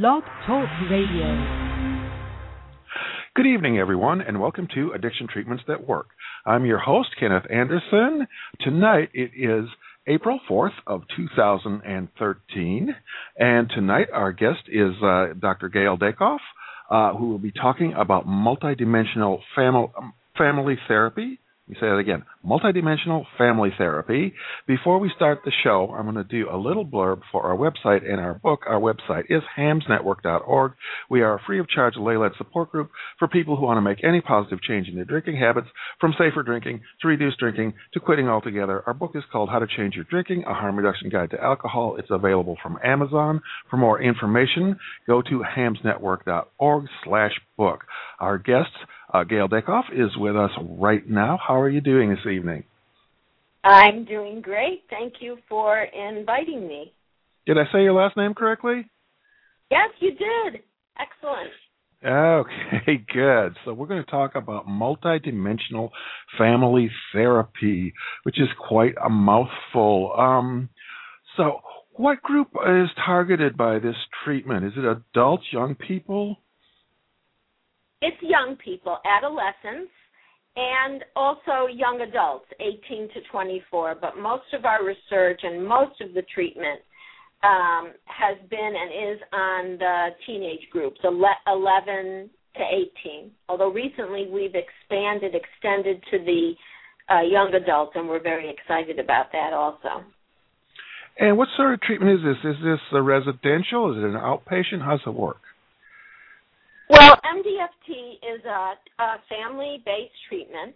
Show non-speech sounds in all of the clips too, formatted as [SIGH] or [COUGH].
Blog Talk Radio. Good evening, everyone, and welcome to Addiction Treatments That Work. I'm your host, Kenneth Anderson. Tonight it is April 4th of 2013, and tonight our guest is uh, Dr. Gayle Dakof, uh, who will be talking about multidimensional family, family therapy me say that again multidimensional family therapy. Before we start the show, I'm going to do a little blurb for our website and our book. Our website is hamsnetwork.org. We are a free of charge lay led support group for people who want to make any positive change in their drinking habits, from safer drinking to reduced drinking to quitting altogether. Our book is called How to Change Your Drinking A Harm Reduction Guide to Alcohol. It's available from Amazon. For more information, go to hamsnetwork.org slash book. Our guests uh, Gayle Dakof is with us right now. How are you doing this evening? I'm doing great. Thank you for inviting me. Did I say your last name correctly? Yes, you did. Excellent. Okay, [LAUGHS] good. So we're going to talk about multidimensional family therapy, which is quite a mouthful. Um, so, what group is targeted by this treatment? Is it adults, young people? It's young people, adolescents, and also young adults, 18 to 24. But most of our research and most of the treatment um, has been and is on the teenage groups, 11 to 18. Although recently we've expanded, extended to the uh, young adults, and we're very excited about that also. And what sort of treatment is this? Is this a residential? Is it an outpatient? How's it work? Well, MDFT is a, a family-based treatment,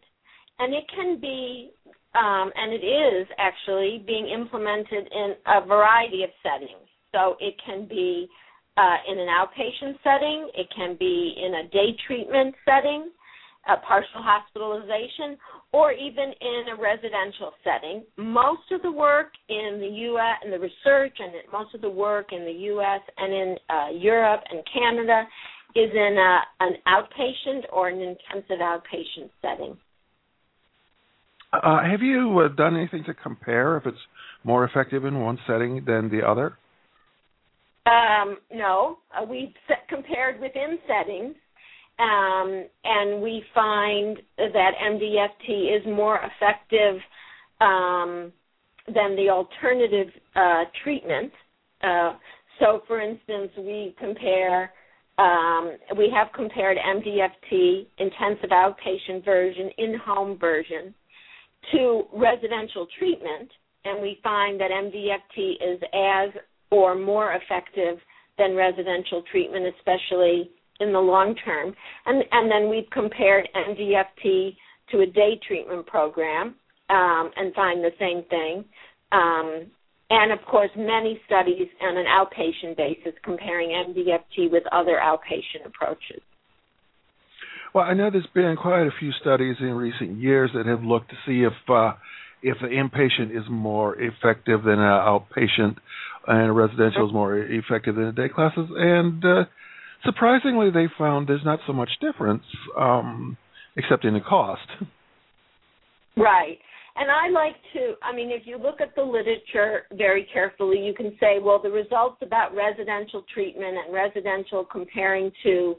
and it can be, um, and it is actually being implemented in a variety of settings. So it can be uh, in an outpatient setting, it can be in a day treatment setting, a partial hospitalization, or even in a residential setting. Most of the work in the U.S. and the research and most of the work in the U.S. and in uh, Europe and Canada is in a, an outpatient or an intensive outpatient setting. Uh, have you uh, done anything to compare if it's more effective in one setting than the other? Um, no, uh, we've set, compared within settings, um, and we find that MDFT is more effective um, than the alternative uh, treatment. Uh, so, for instance, we compare um, we have compared MDFT, intensive outpatient version, in-home version, to residential treatment, and we find that MDFT is as or more effective than residential treatment, especially in the long term. And, and then we've compared MDFT to a day treatment program um, and find the same thing. Um, and of course many studies on an outpatient basis comparing MDFT with other outpatient approaches. Well, I know there's been quite a few studies in recent years that have looked to see if uh, if the inpatient is more effective than an outpatient, and a residential is more effective than the day classes. And uh, surprisingly, they found there's not so much difference, um, except in the cost. Right. And I like to, I mean, if you look at the literature very carefully, you can say, well, the results about residential treatment and residential comparing to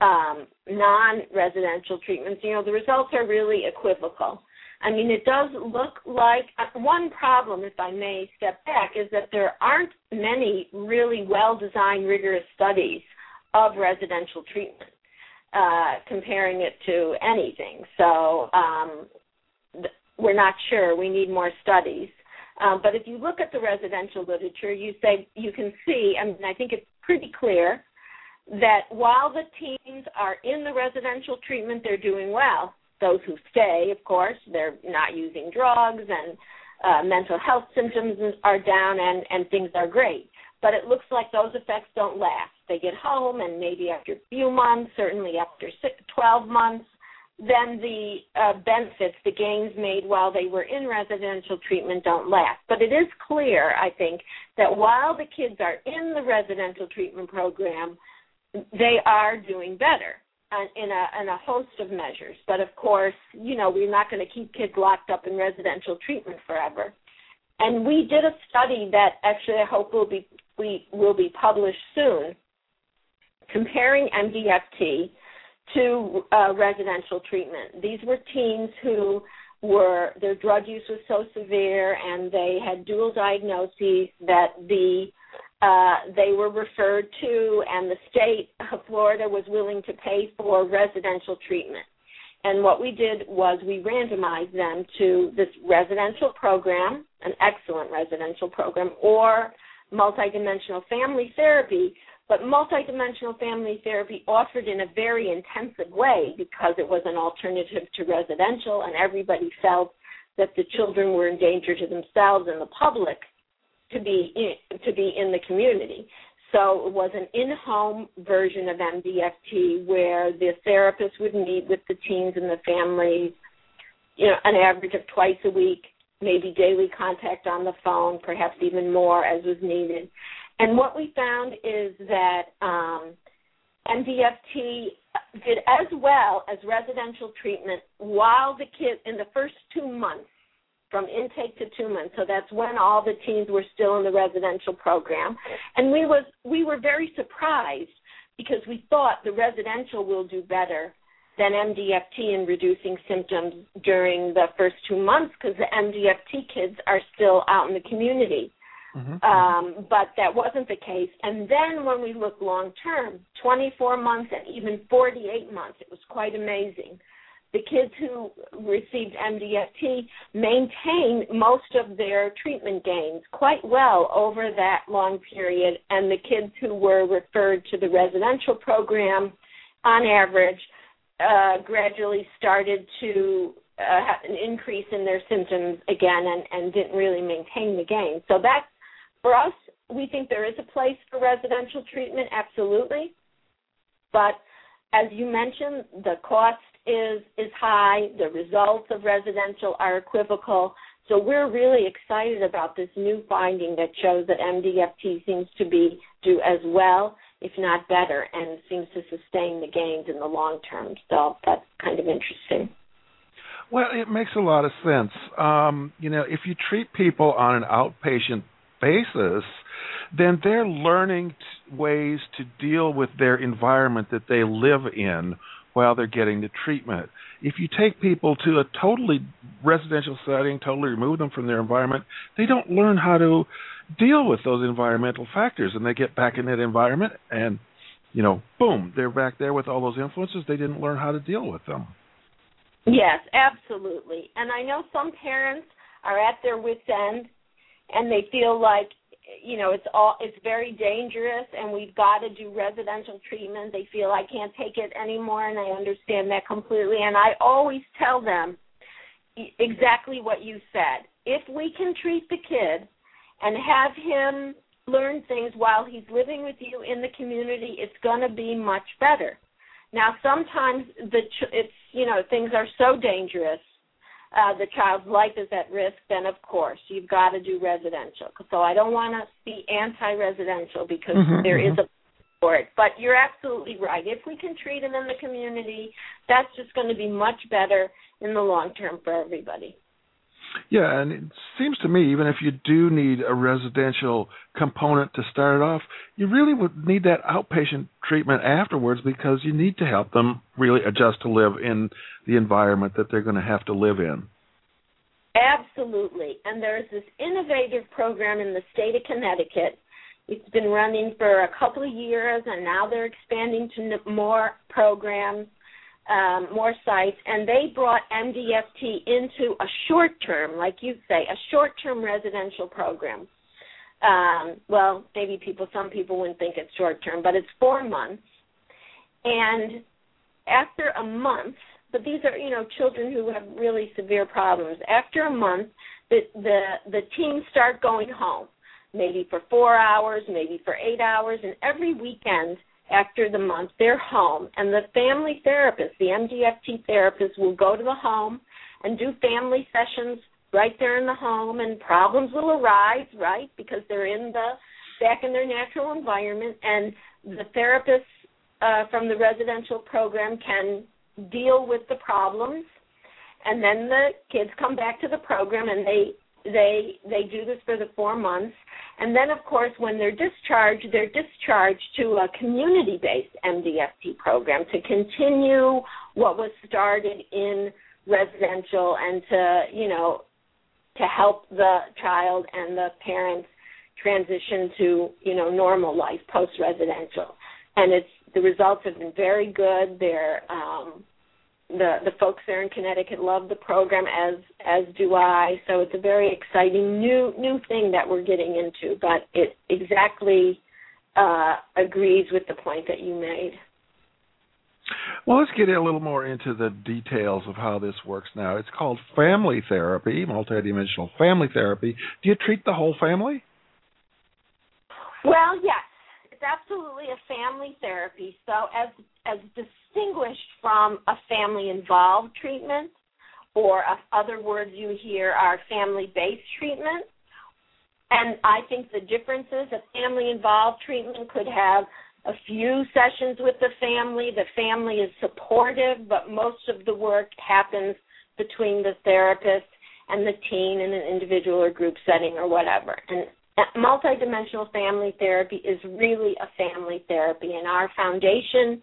um, non residential treatments, you know, the results are really equivocal. I mean, it does look like uh, one problem, if I may step back, is that there aren't many really well designed, rigorous studies of residential treatment. Uh, comparing it to anything. So um, we're not sure. We need more studies. Um, but if you look at the residential literature, you say you can see. I mean, I think it's pretty clear that while the teens are in the residential treatment, they're doing well. Those who stay, of course, they're not using drugs and uh, mental health symptoms are down and, and things are great. But it looks like those effects don't last. They get home and maybe after a few months, certainly after six, 12 months, then the uh, benefits, the gains made while they were in residential treatment don't last. But it is clear, I think, that while the kids are in the residential treatment program, they are doing better in a, in a host of measures. But of course, you know, we're not going to keep kids locked up in residential treatment forever. And we did a study that actually I hope will be we will be published soon comparing MDFT to uh, residential treatment. These were teens who were their drug use was so severe and they had dual diagnoses that the uh, they were referred to and the state of Florida was willing to pay for residential treatment. And what we did was we randomized them to this residential program, an excellent residential program, or multidimensional family therapy, but multidimensional family therapy offered in a very intensive way because it was an alternative to residential and everybody felt that the children were in danger to themselves and the public to be in, to be in the community. So it was an in-home version of MDFT where the therapist would meet with the teens and the families, you know, an average of twice a week, maybe daily contact on the phone, perhaps even more as was needed. And what we found is that um, MDFT did as well as residential treatment while the kid in the first two months from intake to two months. So that's when all the teens were still in the residential program. And we was we were very surprised because we thought the residential will do better than MDFT in reducing symptoms during the first two months because the MDFT kids are still out in the community. Mm-hmm. Um, but that wasn't the case. And then when we look long term, 24 months and even 48 months, it was quite amazing the kids who received MDFT maintained most of their treatment gains quite well over that long period, and the kids who were referred to the residential program, on average, uh, gradually started to uh, have an increase in their symptoms again and, and didn't really maintain the gain. So that's for us. We think there is a place for residential treatment, absolutely, but as you mentioned, the cost is is high. The results of residential are equivocal. So we're really excited about this new finding that shows that MDFT seems to be do as well, if not better, and seems to sustain the gains in the long term. So that's kind of interesting. Well, it makes a lot of sense. Um, you know, if you treat people on an outpatient basis, then they're learning t- ways to deal with their environment that they live in while they're getting the treatment. If you take people to a totally residential setting, totally remove them from their environment, they don't learn how to deal with those environmental factors and they get back in that environment and you know, boom, they're back there with all those influences. They didn't learn how to deal with them. Yes, absolutely. And I know some parents are at their wits' end and they feel like you know it's all it's very dangerous and we've got to do residential treatment. They feel i can't take it anymore and i understand that completely. And i always tell them exactly what you said. If we can treat the kid and have him learn things while he's living with you in the community it's going to be much better. Now sometimes the ch- it's you know things are so dangerous uh, the child's life is at risk, then of course you've got to do residential. So I don't want to be anti-residential because mm-hmm, there mm-hmm. is a for it. But you're absolutely right. If we can treat them in the community, that's just going to be much better in the long term for everybody. Yeah, and it seems to me even if you do need a residential component to start off, you really would need that outpatient treatment afterwards because you need to help them really adjust to live in the environment that they're going to have to live in. Absolutely. And there's this innovative program in the state of Connecticut. It's been running for a couple of years and now they're expanding to more programs um, more sites, and they brought MDFT into a short term, like you say, a short term residential program. Um, well, maybe people, some people wouldn't think it's short term, but it's four months. And after a month, but these are you know children who have really severe problems. After a month, the the the teens start going home, maybe for four hours, maybe for eight hours, and every weekend after the month they're home and the family therapist the mdft therapist will go to the home and do family sessions right there in the home and problems will arise right because they're in the back in their natural environment and the therapist uh, from the residential program can deal with the problems and then the kids come back to the program and they they they do this for the four months, and then of course when they're discharged, they're discharged to a community-based MDFT program to continue what was started in residential and to you know to help the child and the parents transition to you know normal life post residential and it's the results have been very good. They're um the the folks there in Connecticut love the program as as do I so it's a very exciting new new thing that we're getting into but it exactly uh agrees with the point that you made well, let's get a little more into the details of how this works now. It's called family therapy, multidimensional family therapy. Do you treat the whole family? Well, yes. Absolutely a family therapy. So as as distinguished from a family involved treatment or other words you hear are family based treatment. And I think the differences a family involved treatment could have a few sessions with the family. The family is supportive, but most of the work happens between the therapist and the teen in an individual or group setting or whatever. And multidimensional family therapy is really a family therapy. And our foundation,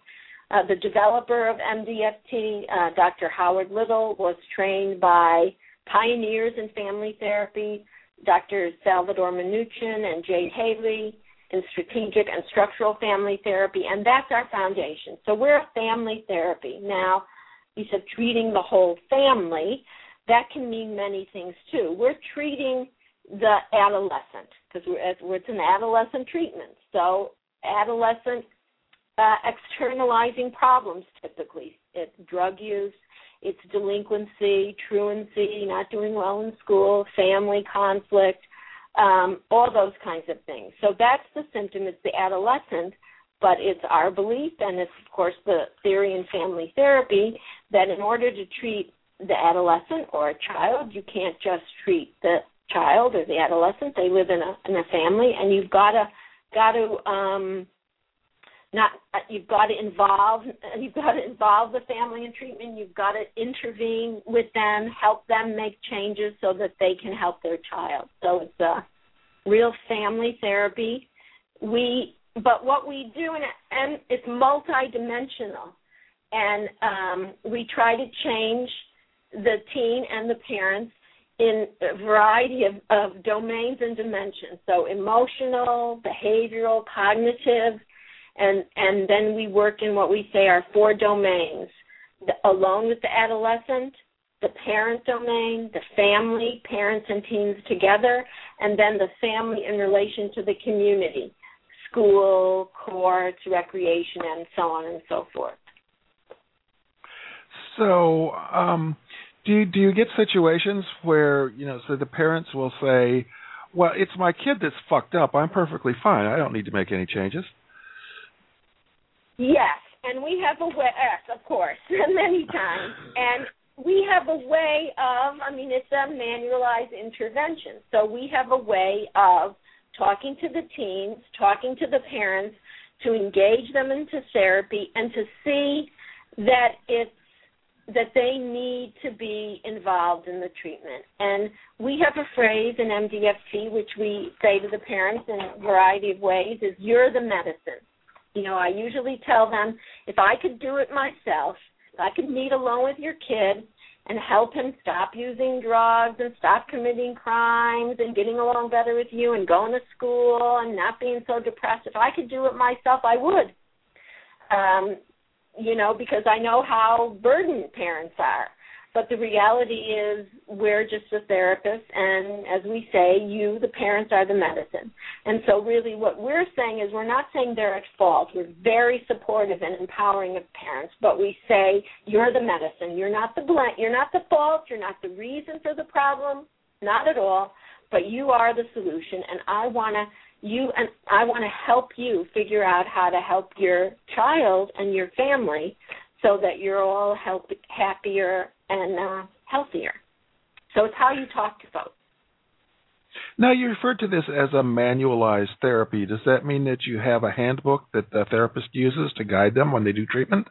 uh, the developer of MDFT, uh, Dr. Howard Liddle, was trained by pioneers in family therapy, Dr. Salvador Minuchin and Jay Haley in strategic and structural family therapy, and that's our foundation. So we're a family therapy. Now, you said treating the whole family. That can mean many things too. We're treating the adolescent because it's an adolescent treatment. So adolescent uh, externalizing problems typically. It's drug use, it's delinquency, truancy, not doing well in school, family conflict, um, all those kinds of things. So that's the symptom. It's the adolescent, but it's our belief, and it's of course the theory in family therapy that in order to treat the adolescent or a child, you can't just treat the child or the adolescent. They live in a in a family, and you've got to got to um, not you've got to involve [LAUGHS] you've got to involve the family in treatment you've got to intervene with them help them make changes so that they can help their child so it's a real family therapy we but what we do and and it's multidimensional and um, we try to change the teen and the parents in a variety of, of domains and dimensions so emotional behavioral cognitive and and then we work in what we say are four domains: the, alone with the adolescent, the parent domain, the family, parents and teens together, and then the family in relation to the community, school, courts, recreation, and so on and so forth. So, um, do you, do you get situations where you know, so the parents will say, "Well, it's my kid that's fucked up. I'm perfectly fine. I don't need to make any changes." Yes, and we have a way. Yes, of course, [LAUGHS] many times, and we have a way of. I mean, it's a manualized intervention, so we have a way of talking to the teens, talking to the parents, to engage them into therapy, and to see that it's that they need to be involved in the treatment. And we have a phrase in MDFT which we say to the parents in a variety of ways is you're the medicine. You know, I usually tell them if I could do it myself, if I could meet alone with your kid and help him stop using drugs and stop committing crimes and getting along better with you and going to school and not being so depressed, if I could do it myself, I would. Um, you know, because I know how burdened parents are. But the reality is, we're just a therapist, and as we say, you, the parents, are the medicine. And so, really, what we're saying is, we're not saying they're at fault. We're very supportive and empowering of parents, but we say you're the medicine. You're not the blank. You're not the fault. You're not the reason for the problem. Not at all. But you are the solution, and I want to you and I want to help you figure out how to help your child and your family so that you're all help, happier and uh, healthier. So it's how you talk to folks. Now, you referred to this as a manualized therapy. Does that mean that you have a handbook that the therapist uses to guide them when they do treatment?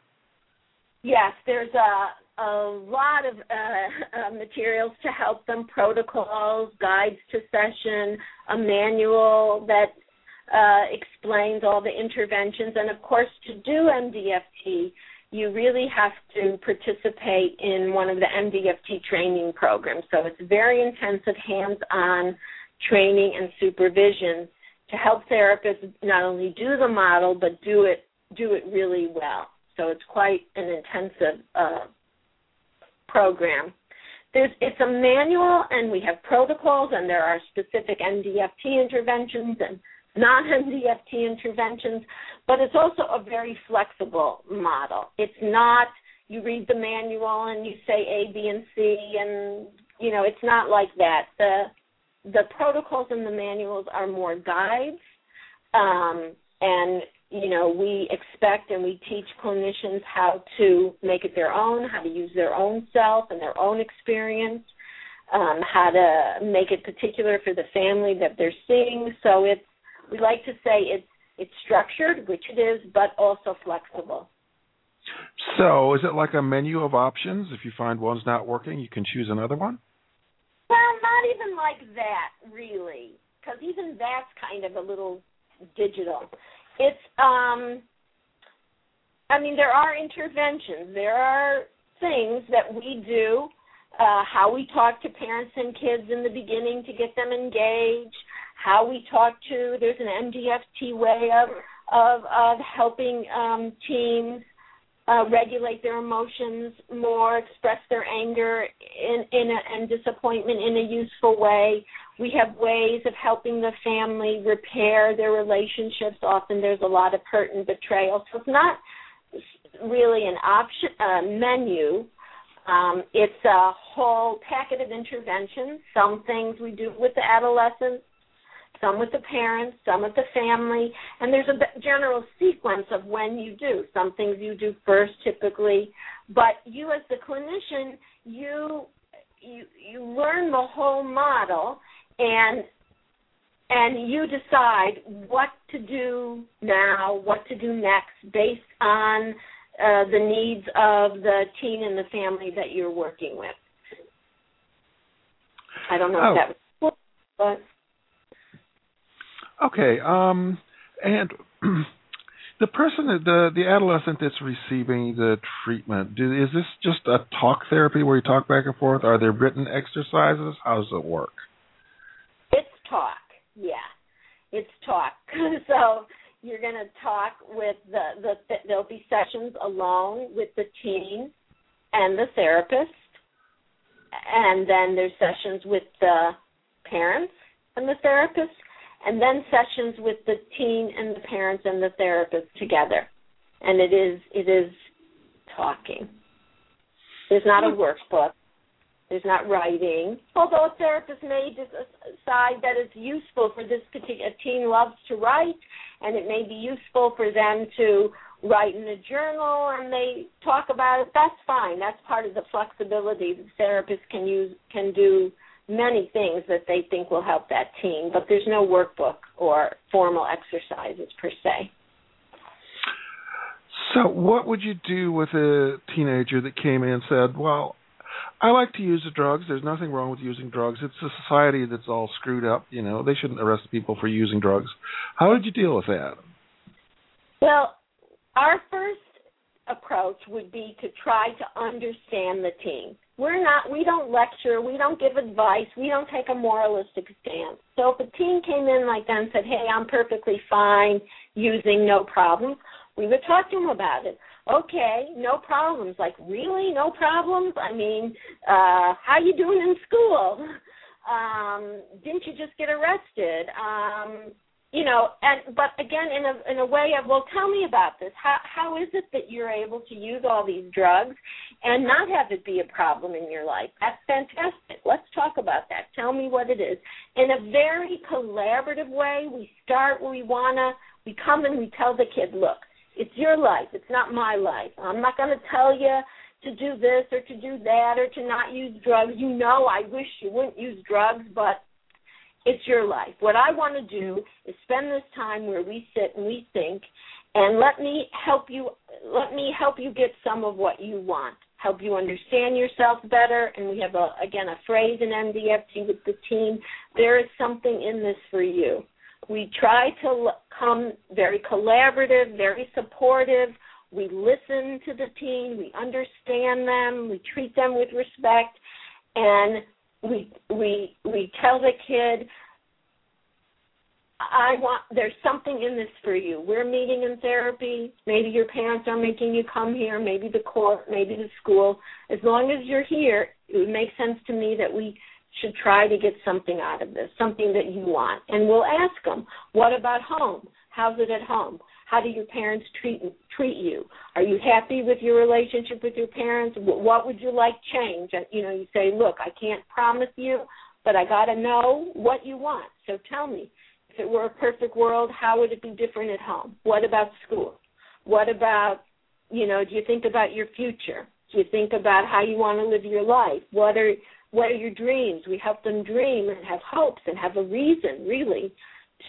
Yes, there's a a lot of uh, [LAUGHS] uh, materials to help them protocols, guides to session, a manual that uh, explains all the interventions, and of course, to do MDFT, you really have to participate in one of the MDFT training programs. So it's very intensive, hands-on training and supervision to help therapists not only do the model but do it do it really well. So it's quite an intensive uh, program. There's, it's a manual, and we have protocols, and there are specific MDFT interventions and non-MDFT interventions, but it's also a very flexible model. It's not you read the manual and you say A, B, and C, and you know it's not like that. The the protocols and the manuals are more guides, um, and you know we expect and we teach clinicians how to make it their own, how to use their own self and their own experience, um, how to make it particular for the family that they're seeing. So it's we like to say it's it's structured, which it is, but also flexible. So, is it like a menu of options? If you find one's not working, you can choose another one? Well, not even like that, really, because even that's kind of a little digital. It's, um, I mean, there are interventions. There are things that we do. Uh, how we talk to parents and kids in the beginning to get them engaged. How we talk to. There's an MDFT way of of of helping um, teams uh, regulate their emotions more, express their anger in, in a, and disappointment in a useful way. We have ways of helping the family repair their relationships. Often there's a lot of hurt and betrayal, so it's not really an option menu. Um, it's a whole packet of interventions. Some things we do with the adolescents, some with the parents, some with the family, and there's a general sequence of when you do. Some things you do first typically, but you as the clinician, you you you learn the whole model and and you decide what to do now, what to do next based on uh, the needs of the teen and the family that you're working with. I don't know oh. if that was but Okay. Um, and [CLEARS THROAT] the person, the the adolescent that's receiving the treatment, do, is this just a talk therapy where you talk back and forth? Are there written exercises? How does it work? Talk. Yeah, it's talk. [LAUGHS] so you're going to talk with the, the there'll be sessions alone with the teen and the therapist, and then there's sessions with the parents and the therapist and then sessions with the teen and the parents and the therapist together. And it is it is talking. There's not a hmm. workbook. There's not writing. Although a therapist may decide that it's useful for this particular teen loves to write, and it may be useful for them to write in a journal and they talk about it. That's fine. That's part of the flexibility the therapist can use can do many things that they think will help that teen, but there's no workbook or formal exercises per se. So, what would you do with a teenager that came in and said, "Well, I like to use the drugs. There's nothing wrong with using drugs. It's a society that's all screwed up. You know, they shouldn't arrest people for using drugs." How would you deal with that? Well, our first approach would be to try to understand the teen we're not we don't lecture we don't give advice we don't take a moralistic stance so if a teen came in like that and said hey i'm perfectly fine using no problems we would talk to him about it. Okay no problems. Like really? No problems? I mean uh how you doing in school? Um didn't you just get arrested? Um you know and but again in a in a way of well tell me about this. How how is it that you're able to use all these drugs and not have it be a problem in your life? That's fantastic. Let's talk about that. Tell me what it is. In a very collaborative way we start where we want to we come and we tell the kid look it's your life it's not my life i'm not going to tell you to do this or to do that or to not use drugs you know i wish you wouldn't use drugs but it's your life. What I want to do is spend this time where we sit and we think and let me help you let me help you get some of what you want. help you understand yourself better. And we have, a, again, a phrase in MDFT with the team there is something in this for you. We try to come very collaborative, very supportive. We listen to the teen, we understand them, we treat them with respect, and we we we tell the kid I want there's something in this for you. We're meeting in therapy. Maybe your parents are making you come here, maybe the court, maybe the school. As long as you're here, it would make sense to me that we should try to get something out of this, something that you want. And we'll ask them, what about home? How's it at home? How do your parents treat treat you? Are you happy with your relationship with your parents? What would you like change? You know, you say, look, I can't promise you, but I got to know what you want. So tell me, if it were a perfect world, how would it be different at home? What about school? What about, you know, do you think about your future? Do you think about how you want to live your life? What are what are your dreams? We help them dream and have hopes and have a reason, really,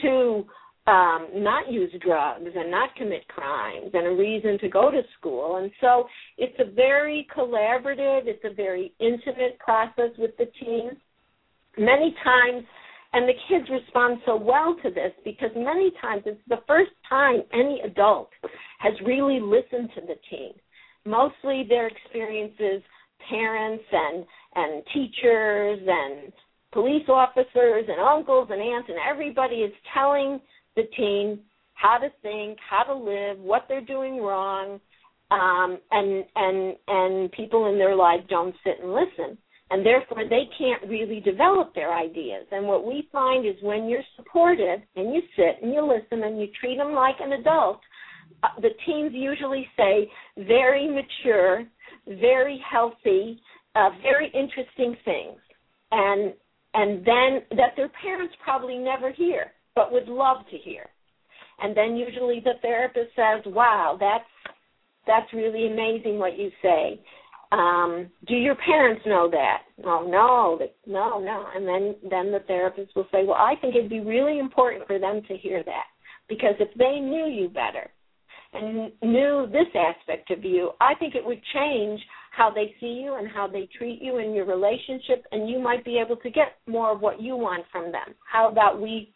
to um, not use drugs and not commit crimes and a reason to go to school. And so it's a very collaborative, it's a very intimate process with the team. Many times, and the kids respond so well to this because many times it's the first time any adult has really listened to the teen. Mostly their experiences, parents and and teachers and police officers and uncles and aunts and everybody is telling the teen how to think, how to live, what they're doing wrong, um, and and and people in their lives don't sit and listen, and therefore they can't really develop their ideas. And what we find is when you're supported and you sit and you listen and you treat them like an adult, uh, the teens usually say very mature, very healthy, uh, very interesting things, and and then that their parents probably never hear, but would love to hear. And then usually the therapist says, "Wow, that's that's really amazing what you say." Um, do your parents know that? Oh no, no, no. And then then the therapist will say, "Well, I think it'd be really important for them to hear that because if they knew you better knew this aspect of you, I think it would change how they see you and how they treat you in your relationship and you might be able to get more of what you want from them. How about we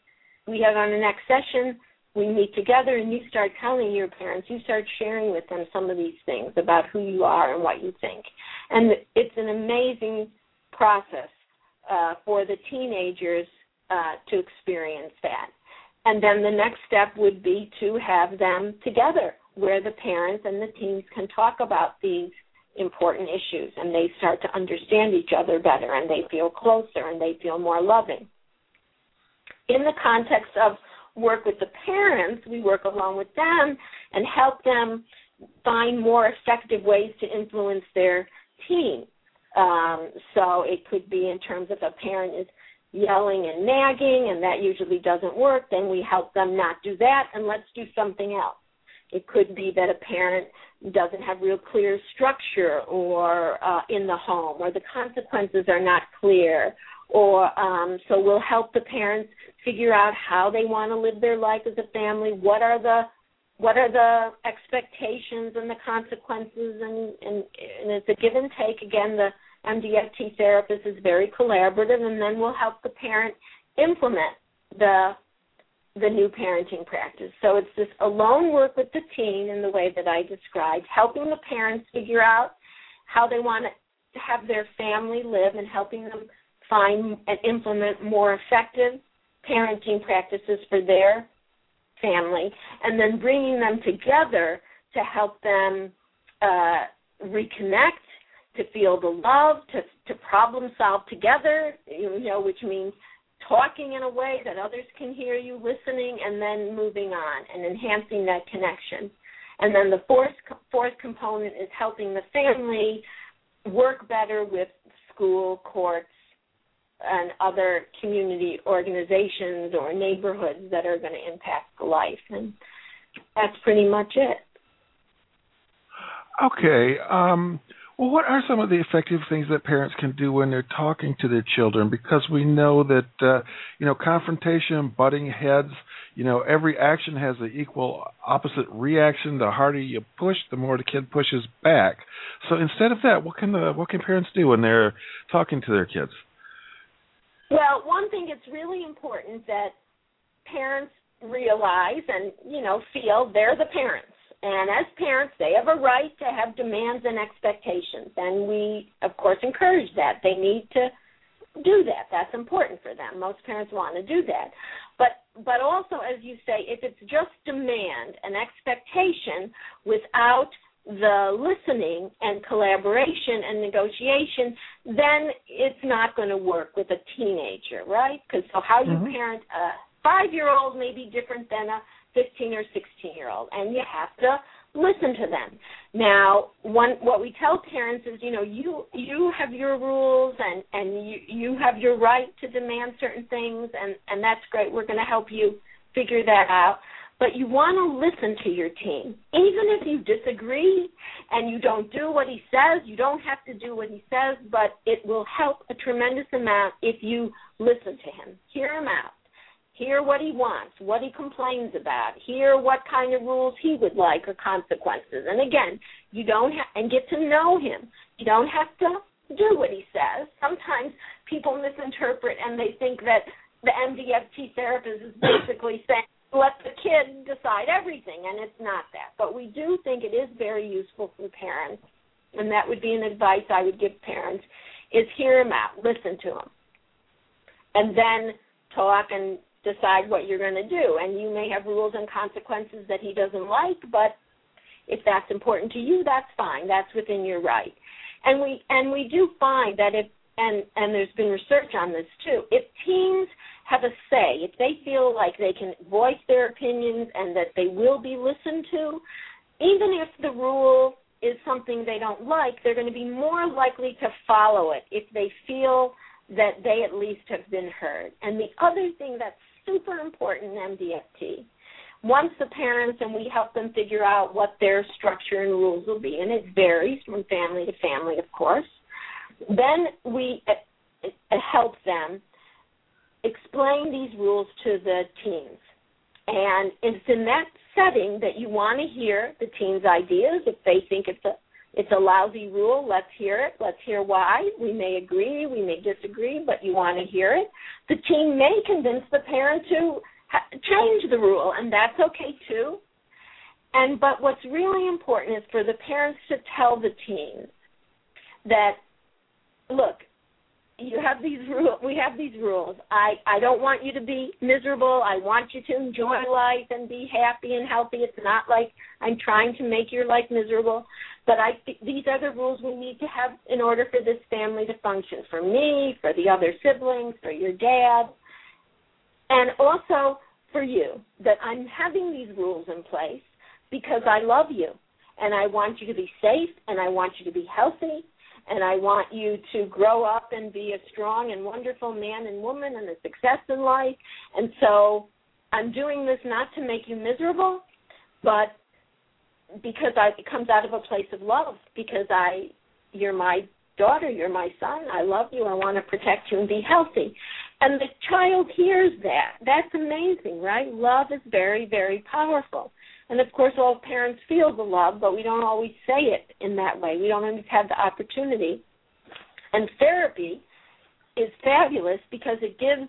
we have on the next session we meet together and you start telling your parents you start sharing with them some of these things about who you are and what you think. And it's an amazing process uh, for the teenagers uh, to experience that and then the next step would be to have them together where the parents and the teens can talk about these important issues and they start to understand each other better and they feel closer and they feel more loving. In the context of work with the parents, we work along with them and help them find more effective ways to influence their teen. Um, so it could be in terms of a parent is yelling and nagging and that usually doesn't work, then we help them not do that and let's do something else. It could be that a parent doesn't have real clear structure or uh, in the home or the consequences are not clear or um, so we'll help the parents figure out how they want to live their life as a family what are the what are the expectations and the consequences and, and, and it's a give and take again the mdft therapist is very collaborative and then we'll help the parent implement the the new parenting practice. So it's this alone work with the teen in the way that I described, helping the parents figure out how they want to have their family live and helping them find and implement more effective parenting practices for their family, and then bringing them together to help them uh, reconnect, to feel the love, to to problem solve together. You know, which means talking in a way that others can hear you, listening, and then moving on and enhancing that connection. And then the fourth fourth component is helping the family work better with school, courts, and other community organizations or neighborhoods that are going to impact life. And that's pretty much it. Okay. Um, Well, what are some of the effective things that parents can do when they're talking to their children? Because we know that uh, you know confrontation, butting heads, you know every action has an equal opposite reaction. The harder you push, the more the kid pushes back. So instead of that, what can the what can parents do when they're talking to their kids? Well, one thing it's really important that parents realize and you know feel they're the parents and as parents, they have a right to have demands and expectations. And we, of course, encourage that. They need to do that. That's important for them. Most parents want to do that. But but also as you say, if it's just demand and expectation without the listening and collaboration and negotiation, then it's not going to work with a teenager, right? Because so how you mm-hmm. parent a five year old may be different than a 15 or 16 year old, and you have to listen to them. Now, one what we tell parents is, you know, you you have your rules and and you you have your right to demand certain things, and and that's great. We're going to help you figure that out. But you want to listen to your teen. Even if you disagree and you don't do what he says, you don't have to do what he says, but it will help a tremendous amount if you listen to him, hear him out hear what he wants, what he complains about, hear what kind of rules he would like or consequences. And again, you don't have and get to know him. You don't have to do what he says. Sometimes people misinterpret and they think that the MDFT therapist is basically [LAUGHS] saying let the kid decide everything and it's not that. But we do think it is very useful for parents and that would be an advice I would give parents is hear him out, listen to him. And then talk and decide what you're going to do. And you may have rules and consequences that he doesn't like, but if that's important to you, that's fine. That's within your right. And we and we do find that if and and there's been research on this too. If teens have a say, if they feel like they can voice their opinions and that they will be listened to, even if the rule is something they don't like, they're going to be more likely to follow it if they feel that they at least have been heard. And the other thing that's super important MDFT. Once the parents and we help them figure out what their structure and rules will be, and it varies from family to family, of course, then we uh, uh, help them explain these rules to the teens. And it's in that setting that you want to hear the teens' ideas. If they think it's a it's a lousy rule. Let's hear it. Let's hear why. We may agree, we may disagree, but you want to hear it. The team may convince the parent to ha- change the rule, and that's okay too. And but what's really important is for the parents to tell the teens that look, you have these rules we have these rules. I i don't want you to be miserable. I want you to enjoy life and be happy and healthy. It's not like i'm trying to make your life miserable but i these are the rules we need to have in order for this family to function for me for the other siblings for your dad and also for you that i'm having these rules in place because i love you and i want you to be safe and i want you to be healthy and I want you to grow up and be a strong and wonderful man and woman and a success in life. And so I'm doing this not to make you miserable, but because I, it comes out of a place of love. Because I, you're my daughter, you're my son. I love you. I want to protect you and be healthy. And the child hears that. That's amazing, right? Love is very, very powerful. And of course, all parents feel the love, but we don't always say it in that way. We don't always have the opportunity. And therapy is fabulous because it gives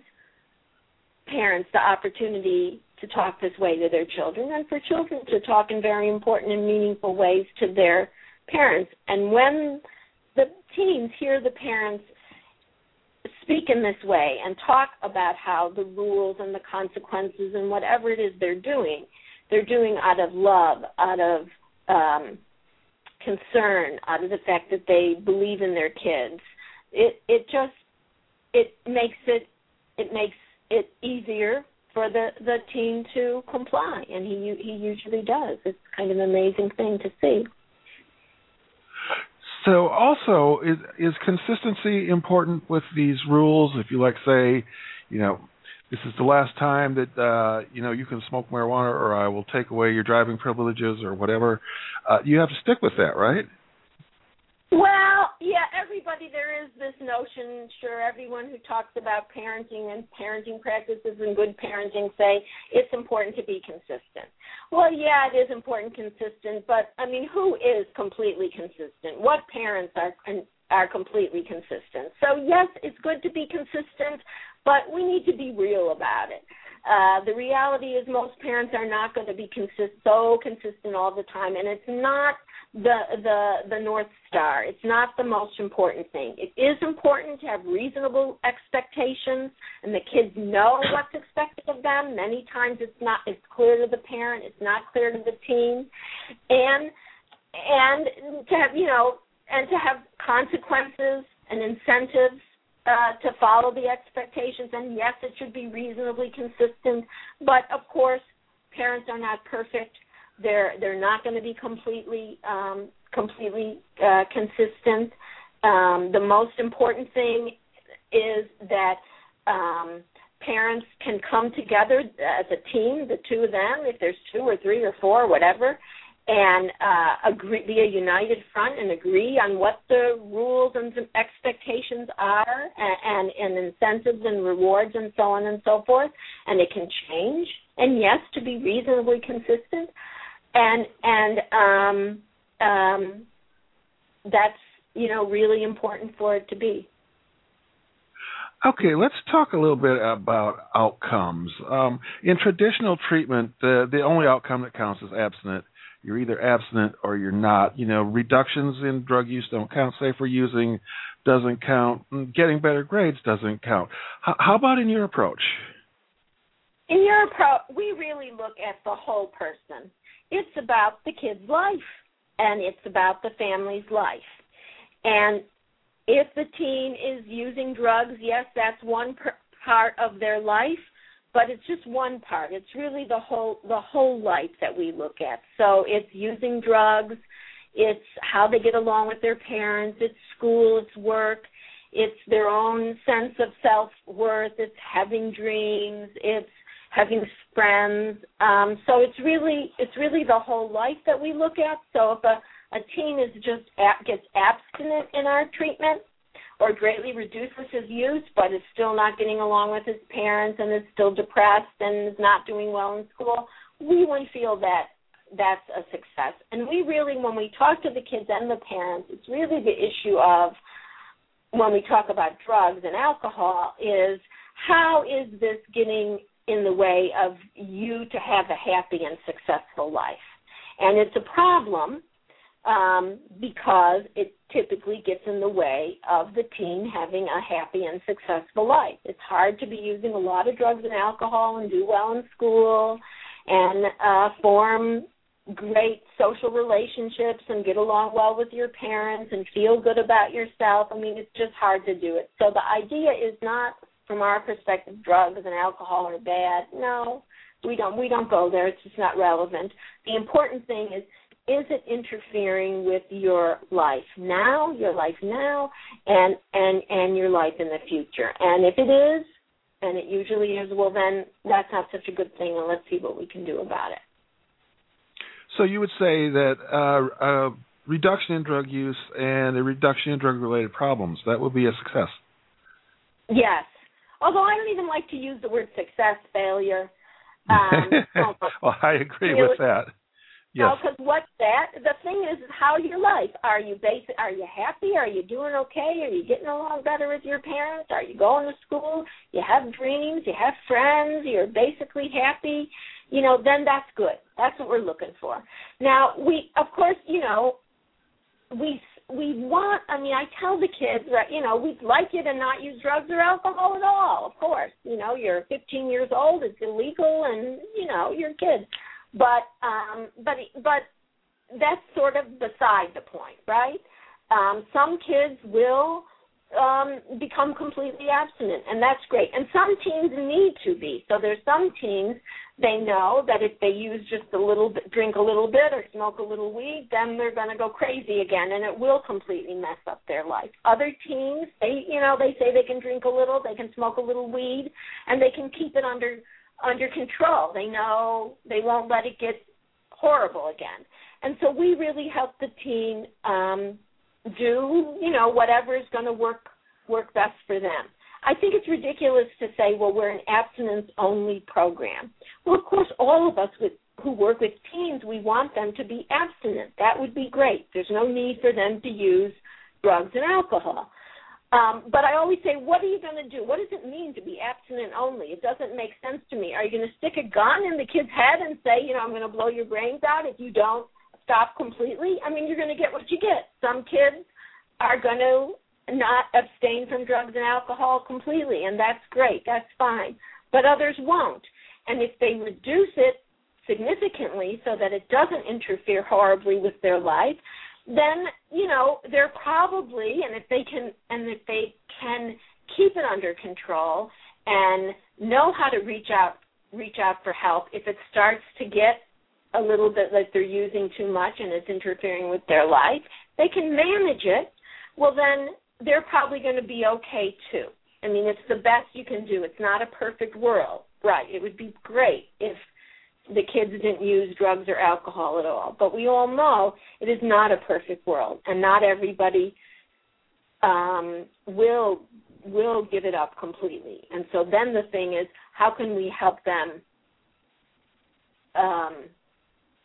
parents the opportunity to talk this way to their children and for children to talk in very important and meaningful ways to their parents. And when the teens hear the parents speak in this way and talk about how the rules and the consequences and whatever it is they're doing they're doing out of love, out of um, concern, out of the fact that they believe in their kids. It it just it makes it it makes it easier for the the teen to comply, and he he usually does. It's kind of an amazing thing to see. So, also, is is consistency important with these rules? If you like, say, you know, this is the last time that uh, you know you can smoke marijuana, or I will take away your driving privileges, or whatever. Uh, you have to stick with that, right? Well, yeah, everybody, there is this notion, sure, everyone who talks about parenting and parenting practices and good parenting say it's important to be consistent. Well, yeah, it is important consistent, but I mean, who is completely consistent? What parents are are completely consistent? So, yes, it's good to be consistent, but we need to be real about it. Uh, the reality is most parents are not going to be consist- so consistent all the time, and it's not the the the north star. It's not the most important thing. It is important to have reasonable expectations, and the kids know what's expected of them. Many times, it's not. It's clear to the parent. It's not clear to the teen, and and to have you know and to have consequences and incentives uh, to follow the expectations. And yes, it should be reasonably consistent. But of course, parents are not perfect. They're they're not going to be completely um, completely uh, consistent. Um, the most important thing is that um, parents can come together as a team, the two of them, if there's two or three or four, whatever, and uh, agree, be a united front and agree on what the rules and expectations are, and, and, and incentives and rewards and so on and so forth. And it can change. And yes, to be reasonably consistent, and and um, um, that's you know really important for it to be. Okay, let's talk a little bit about outcomes. Um, in traditional treatment, the the only outcome that counts is abstinent you're either abstinent or you're not. You know, reductions in drug use don't count. Safer using doesn't count. Mm, getting better grades doesn't count. H- how about in your approach? In your approach, we really look at the whole person. It's about the kid's life, and it's about the family's life. And if the teen is using drugs, yes, that's one per- part of their life but it's just one part. It's really the whole the whole life that we look at. So it's using drugs, it's how they get along with their parents, it's school, it's work, it's their own sense of self worth, it's having dreams, it's having friends. Um, so it's really it's really the whole life that we look at. So if a a teen is just gets abstinent in our treatment, or greatly reduces his use but is still not getting along with his parents and is still depressed and is not doing well in school, we would feel that that's a success. And we really, when we talk to the kids and the parents, it's really the issue of when we talk about drugs and alcohol is how is this getting in the way of you to have a happy and successful life? And it's a problem um, because it typically gets in the way of the teen having a happy and successful life. It's hard to be using a lot of drugs and alcohol and do well in school and uh, form great social relationships and get along well with your parents and feel good about yourself. I mean, it's just hard to do it. So the idea is not from our perspective drugs and alcohol are bad. No, we don't we don't go there. It's just not relevant. The important thing is is it interfering with your life now, your life now, and and and your life in the future? And if it is, and it usually is, well then that's not such a good thing, and let's see what we can do about it. So you would say that uh, a reduction in drug use and a reduction in drug-related problems that would be a success. Yes, although I don't even like to use the word success, failure. Um, [LAUGHS] well, I agree with that. Yes. Oh, because what's that? The thing is, how your life? Are you basic? Are you happy? Are you doing okay? Are you getting along better with your parents? Are you going to school? You have dreams. You have friends. You're basically happy. You know, then that's good. That's what we're looking for. Now, we, of course, you know, we we want. I mean, I tell the kids that you know we'd like you to not use drugs or alcohol at all. Of course, you know, you're 15 years old. It's illegal, and you know, you're a kid but um, but but that's sort of beside the point, right? Um, some kids will um, become completely abstinent, and that's great. And some teens need to be. So there's some teens they know that if they use just a little bit, drink a little bit, or smoke a little weed, then they're going to go crazy again, and it will completely mess up their life. Other teens, they you know they say they can drink a little, they can smoke a little weed, and they can keep it under under control. They know they won't let it get horrible again. And so we really help the teen um, do you know whatever is going to work work best for them. I think it's ridiculous to say, well, we're an abstinence only program. Well, of course, all of us with, who work with teens, we want them to be abstinent. That would be great. There's no need for them to use drugs and alcohol. Um, but I always say, what are you going to do? What does it mean to be abstinent only? It doesn't make sense to me. Are you going to stick a gun in the kid's head and say, you know, I'm going to blow your brains out if you don't stop completely? I mean, you're going to get what you get. Some kids are going to not abstain from drugs and alcohol completely, and that's great. That's fine. But others won't. And if they reduce it significantly so that it doesn't interfere horribly with their life, then you know they're probably and if they can and if they can keep it under control and know how to reach out reach out for help if it starts to get a little bit like they're using too much and it's interfering with their life they can manage it well then they're probably going to be okay too. I mean, it's the best you can do. It's not a perfect world, right? It would be great if the kids didn't use drugs or alcohol at all. But we all know it is not a perfect world, and not everybody um, will will give it up completely. And so then the thing is, how can we help them? Um,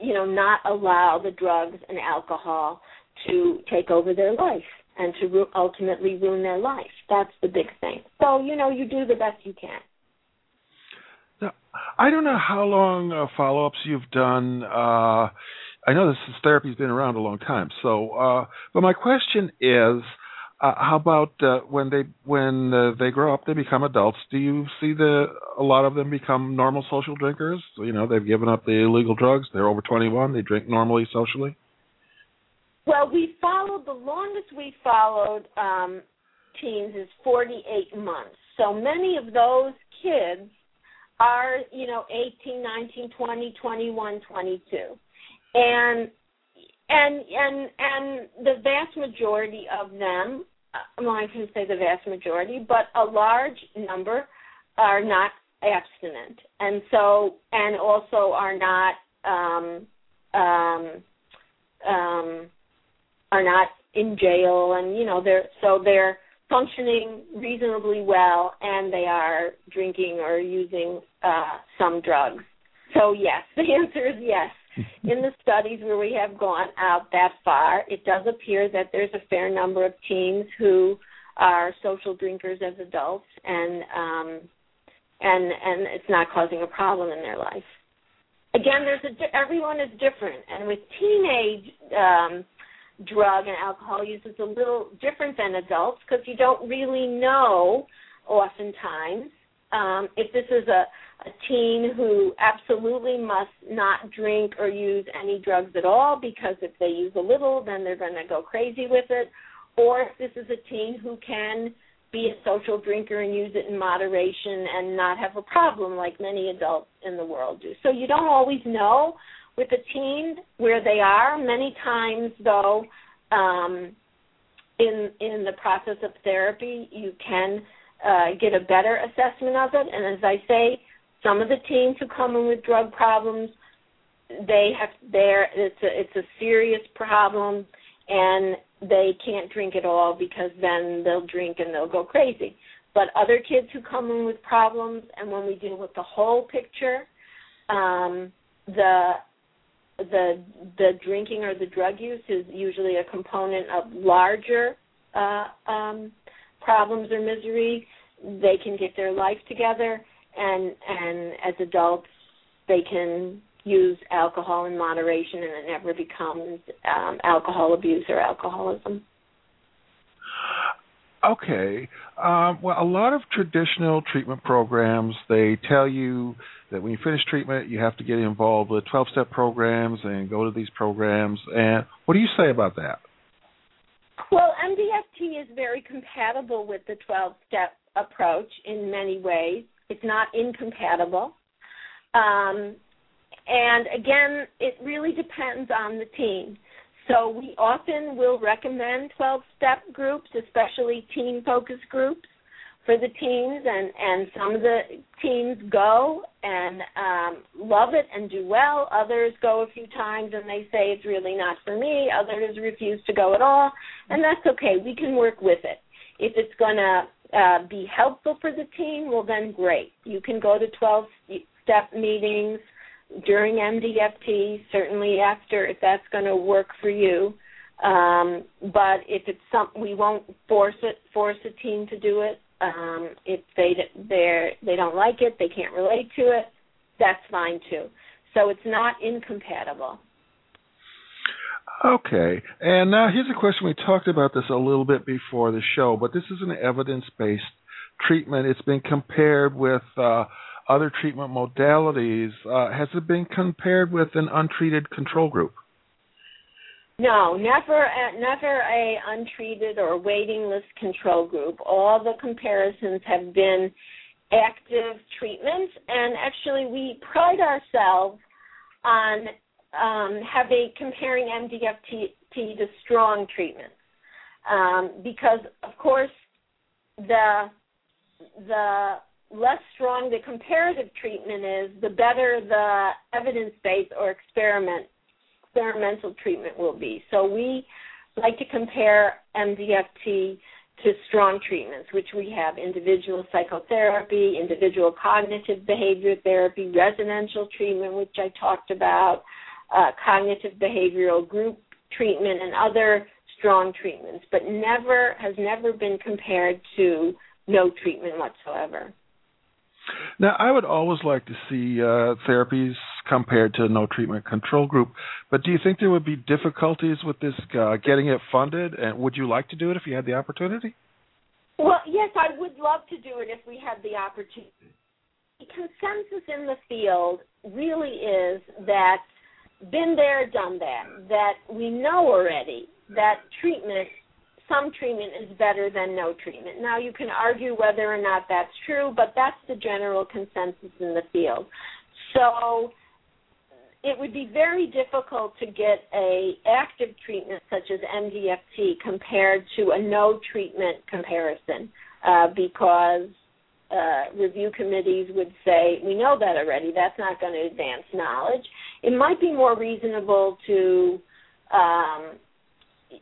you know, not allow the drugs and alcohol to take over their life and to ru- ultimately ruin their life. That's the big thing. So, you know, you do the best you can. I don't know how long uh, follow ups you've done. Uh, I know this is, therapy's been around a long time. So, uh, but my question is, uh, how about uh, when they when uh, they grow up, they become adults? Do you see the a lot of them become normal social drinkers? You know, they've given up the illegal drugs. They're over 21. They drink normally socially. Well, we followed the longest we followed um, teens is 48 months. So many of those kids are, you know, 18, 19, 20, 21, 22. And and and and the vast majority of them uh, well I can say the vast majority, but a large number are not abstinent. And so and also are not um um um are not in jail and you know they're so they're functioning reasonably well and they are drinking or using uh some drugs. So yes [LAUGHS] the answer is yes. In the studies where we have gone out that far it does appear that there's a fair number of teens who are social drinkers as adults and um and and it's not causing a problem in their life. Again there's a everyone is different. And with teenage um drug and alcohol use is a little different than adults because you don't really know oftentimes um, if this is a, a teen who absolutely must not drink or use any drugs at all because if they use a little then they're going to go crazy with it or if this is a teen who can be a social drinker and use it in moderation and not have a problem like many adults in the world do. So you don't always know with a teen where they are. Many times, though, um, in in the process of therapy, you can uh, get a better assessment of it. And as I say, some of the teens who come in with drug problems, they have there it's a it's a serious problem, and they can't drink at all because then they'll drink and they'll go crazy. But other kids who come in with problems, and when we deal with the whole picture, um, the the the drinking or the drug use is usually a component of larger uh, um, problems or misery. They can get their life together, and and as adults, they can use alcohol in moderation, and it never becomes um, alcohol abuse or alcoholism. Okay. Um, well, a lot of traditional treatment programs they tell you that when you finish treatment, you have to get involved with 12-step programs and go to these programs. And what do you say about that? Well, MDFT is very compatible with the 12-step approach in many ways. It's not incompatible. Um, and again, it really depends on the team. So we often will recommend 12 step groups, especially teen focus groups, for the teens and and some of the teens go and um love it and do well. Others go a few times and they say it's really not for me. Others refuse to go at all. And that's okay. We can work with it. If it's going to uh, be helpful for the teen well then great. You can go to 12 step meetings during MDFT certainly after if that's going to work for you. Um, but if it's something we won't force it force a teen to do it um, if they they they don't like it, they can't relate to it, that's fine too. So it's not incompatible. Okay, and now here's a question. We talked about this a little bit before the show, but this is an evidence-based treatment. It's been compared with uh, other treatment modalities. Uh, has it been compared with an untreated control group? No, never, never a untreated or waiting list control group. All the comparisons have been active treatments, and actually, we pride ourselves on um, having comparing MDFT to strong treatments, um, because of course the the less strong the comparative treatment is, the better the evidence base or experiment experimental treatment will be. So we like to compare MDFT to strong treatments, which we have individual psychotherapy, individual cognitive behavior therapy, residential treatment, which I talked about, uh, cognitive behavioral group treatment, and other strong treatments, but never has never been compared to no treatment whatsoever. Now, I would always like to see uh, therapies compared to no treatment control group, but do you think there would be difficulties with this uh, getting it funded? And would you like to do it if you had the opportunity? Well, yes, I would love to do it if we had the opportunity. The consensus in the field really is that been there, done that, that we know already that treatment some treatment is better than no treatment. Now, you can argue whether or not that's true, but that's the general consensus in the field. So, it would be very difficult to get a active treatment such as MDFT compared to a no treatment comparison uh, because uh, review committees would say we know that already. That's not going to advance knowledge. It might be more reasonable to um,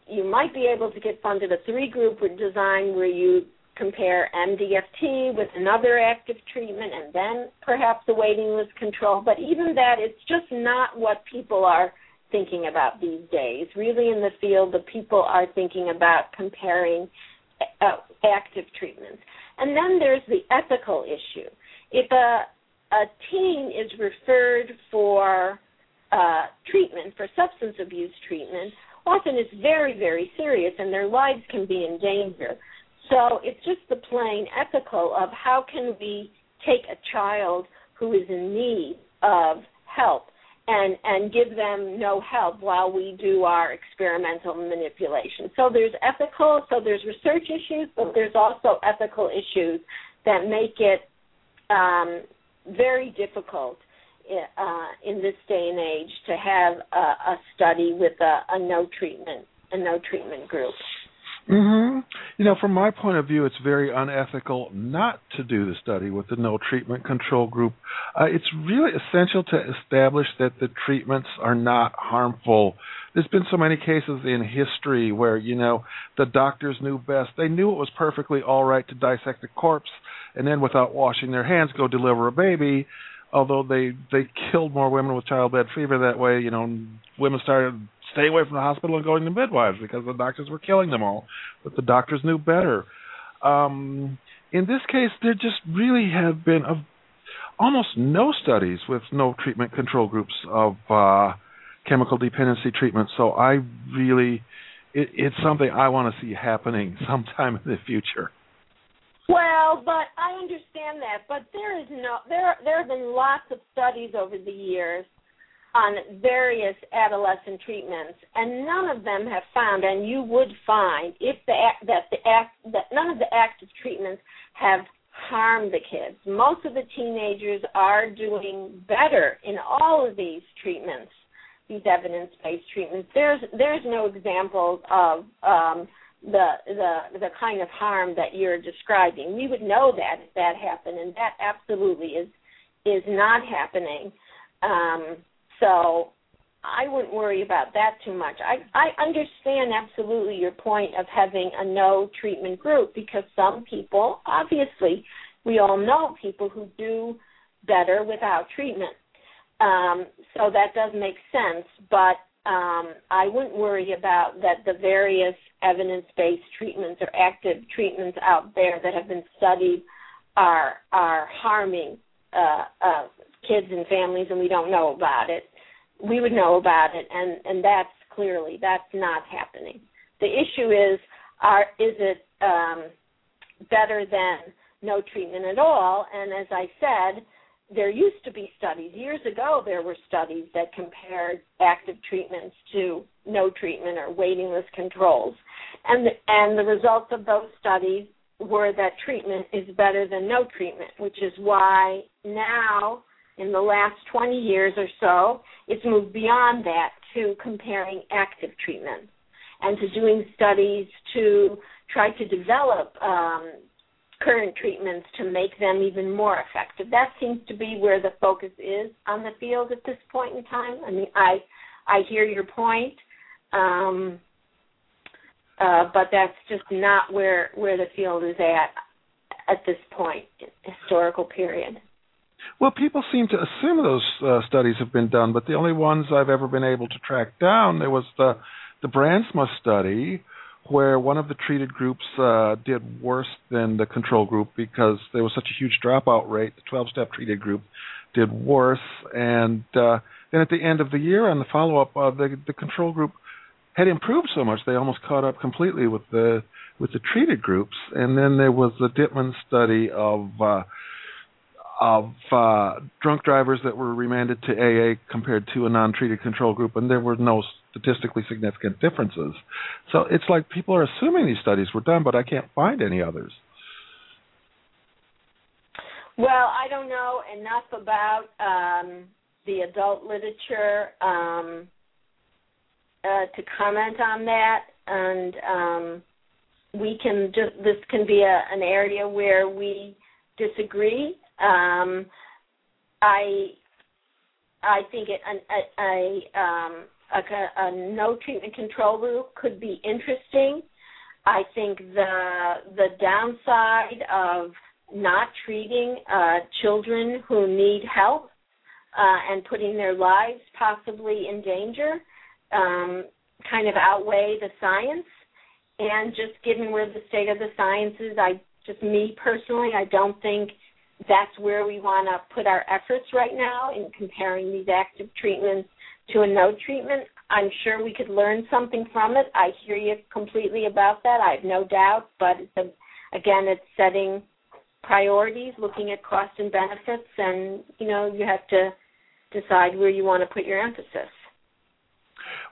you might be able to get funded a three group design where you compare MDFT with another active treatment and then perhaps a waiting list control. But even that, it's just not what people are thinking about these days. Really, in the field, the people are thinking about comparing uh, active treatments. And then there's the ethical issue. If a, a teen is referred for uh, treatment, for substance abuse treatment, often it's very, very serious and their lives can be in danger. So it's just the plain ethical of how can we take a child who is in need of help and and give them no help while we do our experimental manipulation. So there's ethical, so there's research issues, but there's also ethical issues that make it um, very difficult uh, in this day and age to have a, a study with a, a, no treatment a no treatment group. hmm You know, from my point of view, it's very unethical not to do the study with the no treatment control group. Uh, it's really essential to establish that the treatments are not harmful. There's been so many cases in history where you know the doctors knew best. They knew it was perfectly all right to dissect a corpse and then, without washing their hands, go deliver a baby although they they killed more women with childbed fever that way, you know, women started staying away from the hospital and going to midwives because the doctors were killing them all. But the doctors knew better. Um, in this case, there just really have been a, almost no studies with no treatment control groups of uh, chemical dependency treatment. So I really, it, it's something I want to see happening [LAUGHS] sometime in the future. Well, but I understand that, but there is no there there have been lots of studies over the years on various adolescent treatments, and none of them have found, and you would find if the that the act that none of the active treatments have harmed the kids. Most of the teenagers are doing better in all of these treatments, these evidence-based treatments. There's there's no examples of um, the the the kind of harm that you're describing. We would know that if that happened, and that absolutely is is not happening. Um, so I wouldn't worry about that too much. I I understand absolutely your point of having a no treatment group because some people, obviously, we all know people who do better without treatment. Um, so that does make sense, but um, I wouldn't worry about that the various evidence-based treatments or active treatments out there that have been studied are are harming uh, uh, kids and families, and we don't know about it. We would know about it, and and that's clearly that's not happening. The issue is, are is it um, better than no treatment at all? And as I said, there used to be studies years ago. There were studies that compared active treatments to no treatment or waiting list controls, and the, and the results of those studies were that treatment is better than no treatment, which is why now in the last 20 years or so, it's moved beyond that to comparing active treatment and to doing studies to try to develop um, current treatments to make them even more effective. That seems to be where the focus is on the field at this point in time. I mean, I I hear your point, um, uh, but that's just not where where the field is at at this point, historical period. Well, people seem to assume those uh, studies have been done, but the only ones I've ever been able to track down there was the the Brandsma study, where one of the treated groups uh, did worse than the control group because there was such a huge dropout rate. The 12-step treated group did worse, and uh, then at the end of the year on the follow-up, uh, the the control group had improved so much they almost caught up completely with the with the treated groups. And then there was the Ditman study of uh, of uh, drunk drivers that were remanded to AA compared to a non-treated control group, and there were no statistically significant differences. So it's like people are assuming these studies were done, but I can't find any others. Well, I don't know enough about um, the adult literature um, uh, to comment on that, and um, we can just this can be a, an area where we disagree um, I I think it, a, um, a, a no treatment control group could be interesting. I think the the downside of not treating uh, children who need help uh, and putting their lives possibly in danger um, kind of outweigh the science. And just given where the state of the science is, I just me personally, I don't think that's where we want to put our efforts right now in comparing these active treatments to a no treatment. I'm sure we could learn something from it. I hear you completely about that. I have no doubt, but a, again, it's setting priorities, looking at cost and benefits, and you know you have to decide where you want to put your emphasis.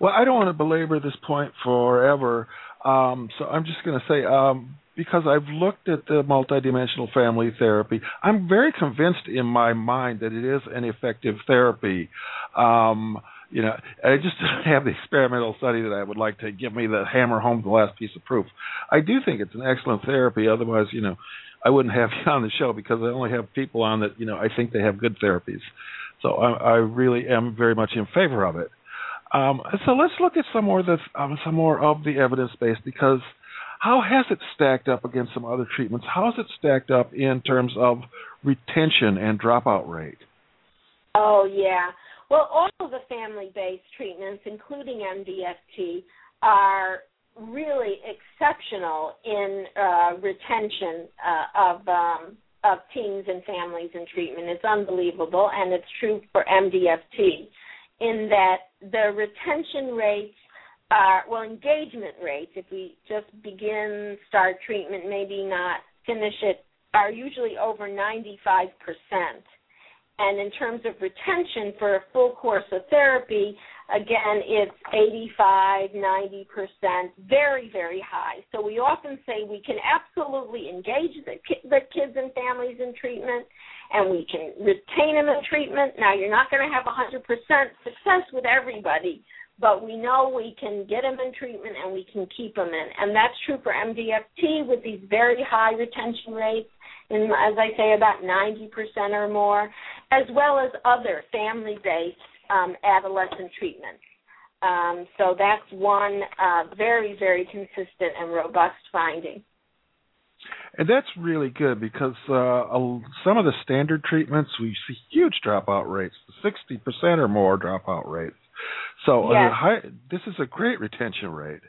Well, I don't want to belabor this point forever, um, so I'm just going to say um, because I've looked at the multidimensional family therapy. I'm very convinced in my mind that it is an effective therapy. Um, you know, I just didn't [LAUGHS] have the experimental study that I would like to give me the hammer home the last piece of proof. I do think it's an excellent therapy. Otherwise, you know, I wouldn't have [LAUGHS] you on the show because I only have people on that you know I think they have good therapies. So I, I really am very much in favor of it. Um, so let's look at some more of the um, some more of the evidence base because how has it stacked up against some other treatments? How has it stacked up in terms of retention and dropout rate? Oh, yeah. Well, all of the family based treatments, including MDFT, are really exceptional in uh, retention uh, of um, of teens and families in treatment. It's unbelievable, and it's true for MDFT in that the retention rates uh, well, engagement rates, if we just begin, start treatment, maybe not finish it, are usually over 95%. And in terms of retention for a full course of therapy, again, it's 85, 90%, very, very high. So we often say we can absolutely engage the, the kids and families in treatment and we can retain them in treatment. Now, you're not going to have 100% success with everybody, but we know we can get them in treatment and we can keep them in. And that's true for MDFT with these very high retention rates, in, as I say, about 90% or more, as well as other family based um, adolescent treatments. Um, so that's one uh, very, very consistent and robust finding. And that's really good because uh, some of the standard treatments we see huge dropout rates, sixty percent or more dropout rates. So yes. uh, high, this is a great retention rate.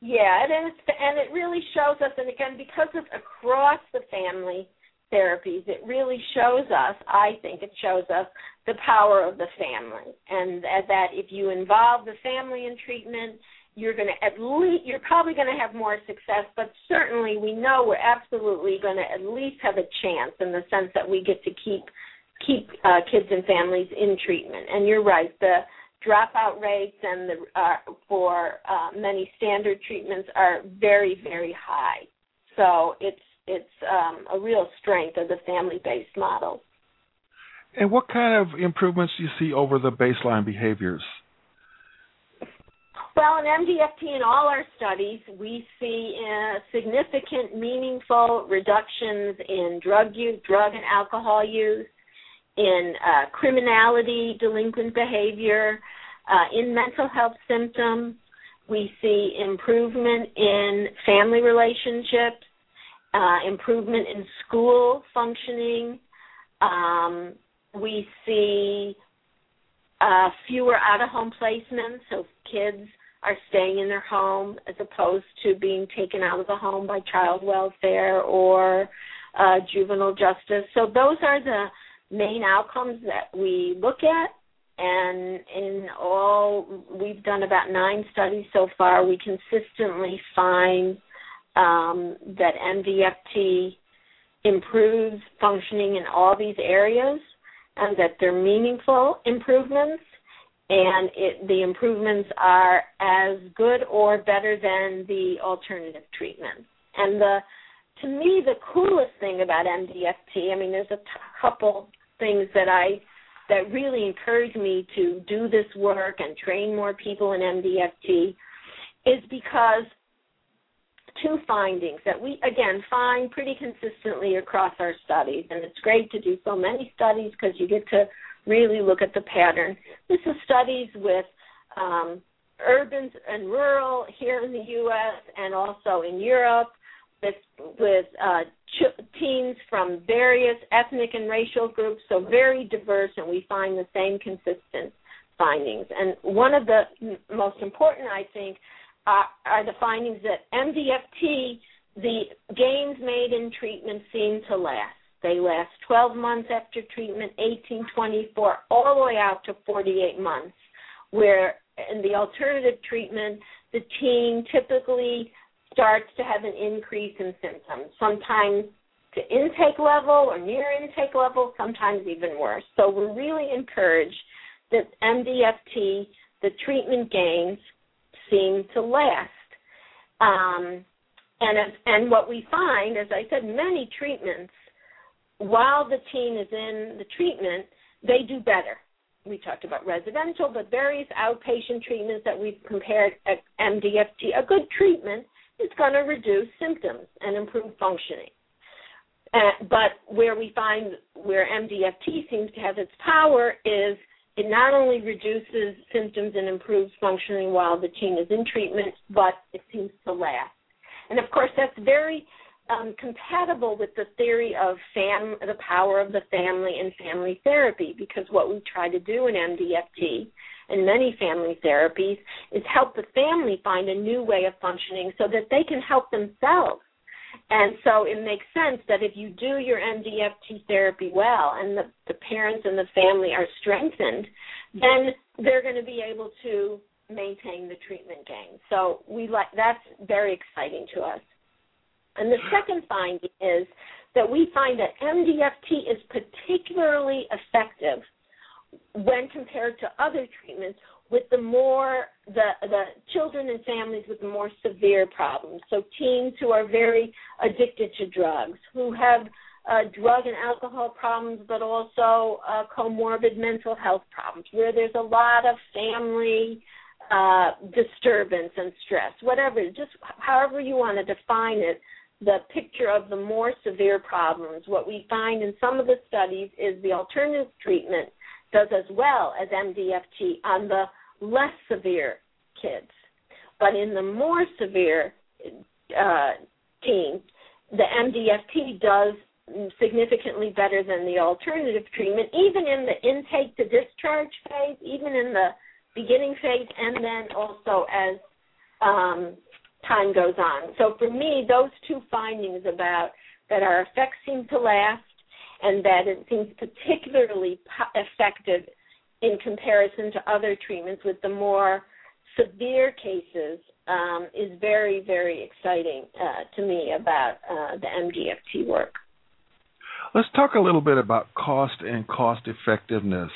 Yeah, and it's, and it really shows us, and again, because it's across the family therapies, it really shows us. I think it shows us the power of the family, and that if you involve the family in treatment, you're going to at least you're probably going to have more success but certainly we know we're absolutely going to at least have a chance in the sense that we get to keep keep uh, kids and families in treatment and you're right the dropout rates and the uh, for uh, many standard treatments are very very high. So it's it's um, a real strength of the family based model. And what kind of improvements do you see over the baseline behaviors? Well, in MDFT in all our studies, we see uh, significant, meaningful reductions in drug use, drug and alcohol use, in uh, criminality, delinquent behavior, uh, in mental health symptoms. We see improvement in family relationships, uh, improvement in school functioning. Um, we see uh, fewer out of home placements, so kids are staying in their home as opposed to being taken out of the home by child welfare or uh, juvenile justice. So those are the main outcomes that we look at. And in all, we've done about nine studies so far. We consistently find um, that MDFT improves functioning in all these areas and that they're meaningful improvements and it, the improvements are as good or better than the alternative treatments. And the to me the coolest thing about MDFT, I mean, there's a t- couple things that I that really encourage me to do this work and train more people in MDFT is because two findings that we again find pretty consistently across our studies and it's great to do so many studies because you get to really look at the pattern. This is studies with um, urban and rural here in the U.S. and also in Europe with with uh, ch- teens from various ethnic and racial groups, so very diverse, and we find the same consistent findings. And one of the m- most important, I think, uh, are the findings that MDFT, the gains made in treatment seem to last. They last 12 months after treatment, 18, 24, all the way out to 48 months, where in the alternative treatment, the teen typically starts to have an increase in symptoms, sometimes to intake level or near intake level, sometimes even worse. So we're really encouraged that MDFT, the treatment gains, seem to last. Um, and and what we find, as I said, many treatments while the teen is in the treatment, they do better. We talked about residential, but various outpatient treatments that we've compared at MDFT. A good treatment is going to reduce symptoms and improve functioning. Uh, but where we find where MDFT seems to have its power is it not only reduces symptoms and improves functioning while the teen is in treatment, but it seems to last. And of course, that's very um, compatible with the theory of fam- the power of the family and family therapy because what we try to do in MDFT and many family therapies is help the family find a new way of functioning so that they can help themselves. And so it makes sense that if you do your MDFT therapy well and the, the parents and the family are strengthened, then they're going to be able to maintain the treatment gain. So we like that's very exciting to us. And the second finding is that we find that MDFT is particularly effective when compared to other treatments with the more the the children and families with the more severe problems. So teens who are very addicted to drugs, who have uh, drug and alcohol problems, but also uh, comorbid mental health problems, where there's a lot of family uh, disturbance and stress, whatever, just however you want to define it, the picture of the more severe problems. What we find in some of the studies is the alternative treatment does as well as MDFT on the less severe kids. But in the more severe uh, teens, the MDFT does significantly better than the alternative treatment, even in the intake to discharge phase, even in the beginning phase, and then also as um, time goes on. So for me, those two findings about that our effects seem to last and that it seems particularly effective in comparison to other treatments with the more severe cases um, is very, very exciting uh, to me about uh, the MDFT work. Let's talk a little bit about cost and cost effectiveness.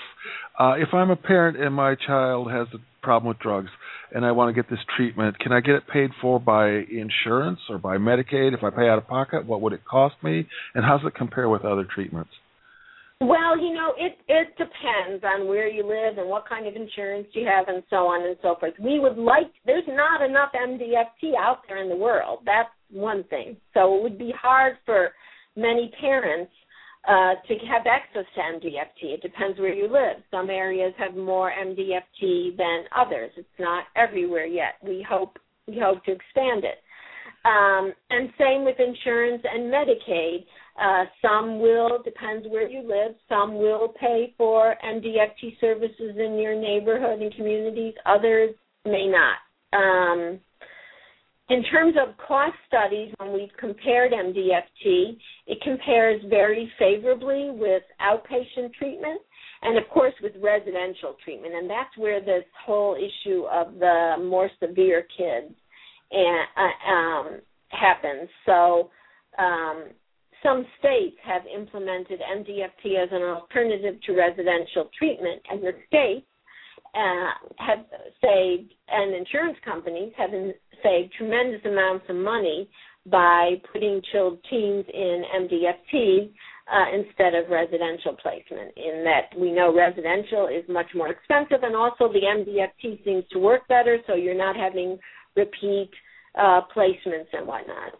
Uh, if I'm a parent and my child has a problem with drugs and I want to get this treatment, can I get it paid for by insurance or by Medicaid? If I pay out of pocket, what would it cost me? And how does it compare with other treatments? Well, you know, it it depends on where you live and what kind of insurance you have and so on and so forth. We would like there's not enough MDFT out there in the world. That's one thing. So it would be hard for many parents uh, to have access to MDFT. It depends where you live. Some areas have more MDFT than others. It's not everywhere yet. We hope we hope to expand it. Um, and same with insurance and Medicaid. Uh, some will, depends where you live, some will pay for MDFT services in your neighborhood and communities, others may not. Um, in terms of cost studies, when we've compared MDFT, it compares very favorably with outpatient treatment and, of course, with residential treatment. And that's where this whole issue of the more severe kids and, uh, um, happens. So, um, some states have implemented MDFT as an alternative to residential treatment, and the states uh, have saved, and insurance companies have saved tremendous amounts of money by putting chilled teens in MDFT uh, instead of residential placement. In that we know residential is much more expensive, and also the MDFT seems to work better, so you're not having repeat uh, placements and whatnot.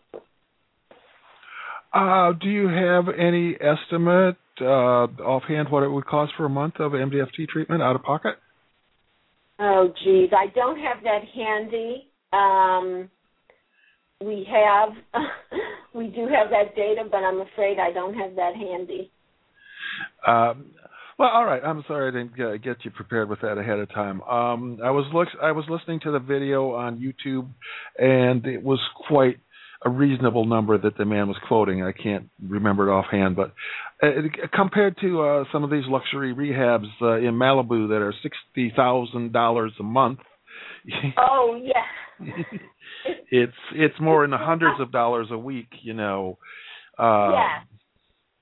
Uh, do you have any estimate uh, offhand what it would cost for a month of MDFT treatment out of pocket? Oh, geez, I don't have that handy. Um, we have, [LAUGHS] we do have that data, but I'm afraid I don't have that handy. Um, well, all right. I'm sorry I didn't get you prepared with that ahead of time. Um, I was look, I was listening to the video on YouTube, and it was quite a reasonable number that the man was quoting. I can't remember it offhand, but compared to uh, some of these luxury rehabs uh, in Malibu that are sixty thousand dollars a month. [LAUGHS] Oh yeah. [LAUGHS] it's it's more in the hundreds of dollars a week, you know. Uh, yeah.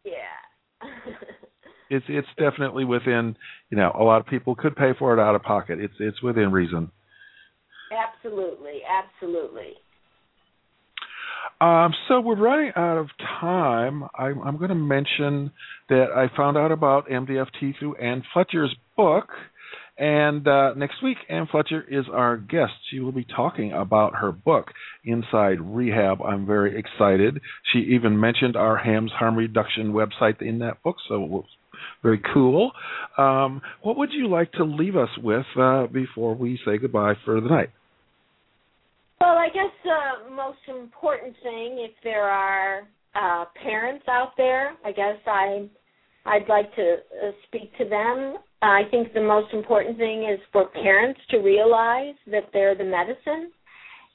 Yeah. [LAUGHS] it's it's definitely within you know a lot of people could pay for it out of pocket. It's it's within reason. Absolutely, absolutely. Um, so we're running out of time. I'm, I'm going to mention that I found out about MDFT through Anne Fletcher's book. And uh, next week, Anne Fletcher is our guest. She will be talking about her book, Inside Rehab. I'm very excited. She even mentioned our HAMS harm reduction website in that book, so it was very cool. Um, what would you like to leave us with uh, before we say goodbye for the night? Well, I guess the most important thing, if there are uh, parents out there, I guess I I'd like to uh, speak to them. I think the most important thing is for parents to realize that they're the medicine,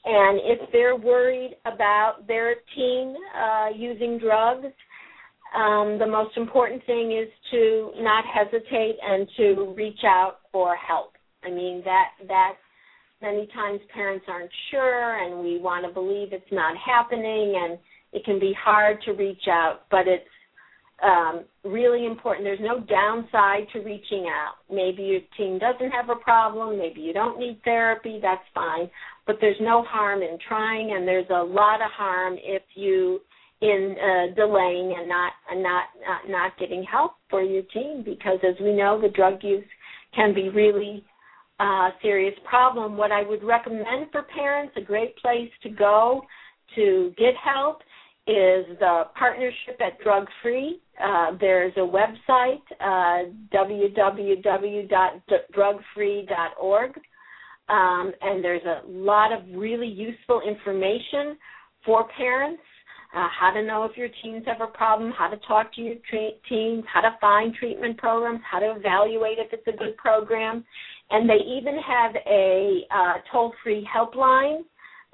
and if they're worried about their teen uh, using drugs, um, the most important thing is to not hesitate and to reach out for help. I mean that that many times parents aren't sure and we want to believe it's not happening and it can be hard to reach out but it's um, really important. There's no downside to reaching out. Maybe your teen doesn't have a problem. Maybe you don't need therapy. That's fine. But there's no harm in trying and there's a lot of harm if you in uh, delaying and not uh, not uh, not getting help for your teen because as we know the drug use can be really uh, serious problem, what I would recommend for parents, a great place to go to get help is the partnership at Drug Free. Uh, there's a website, uh, www.drugfree.org, um, and there's a lot of really useful information for parents. Uh, how to know if your teens have a problem, how to talk to your tra- teens, how to find treatment programs, how to evaluate if it's a good program. And they even have a uh, toll free helpline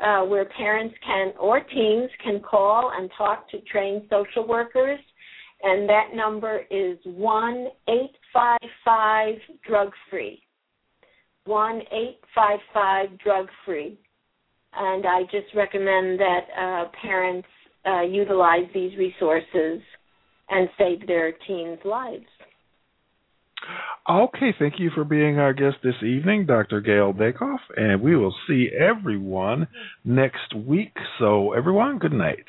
uh, where parents can or teens can call and talk to trained social workers, and that number is one eight five five drug free. One eight five five drug free, and I just recommend that uh, parents uh, utilize these resources and save their teens' lives. Okay, thank you for being our guest this evening, Dr. Gayle Dakof, and we will see everyone next week. So, everyone, good night.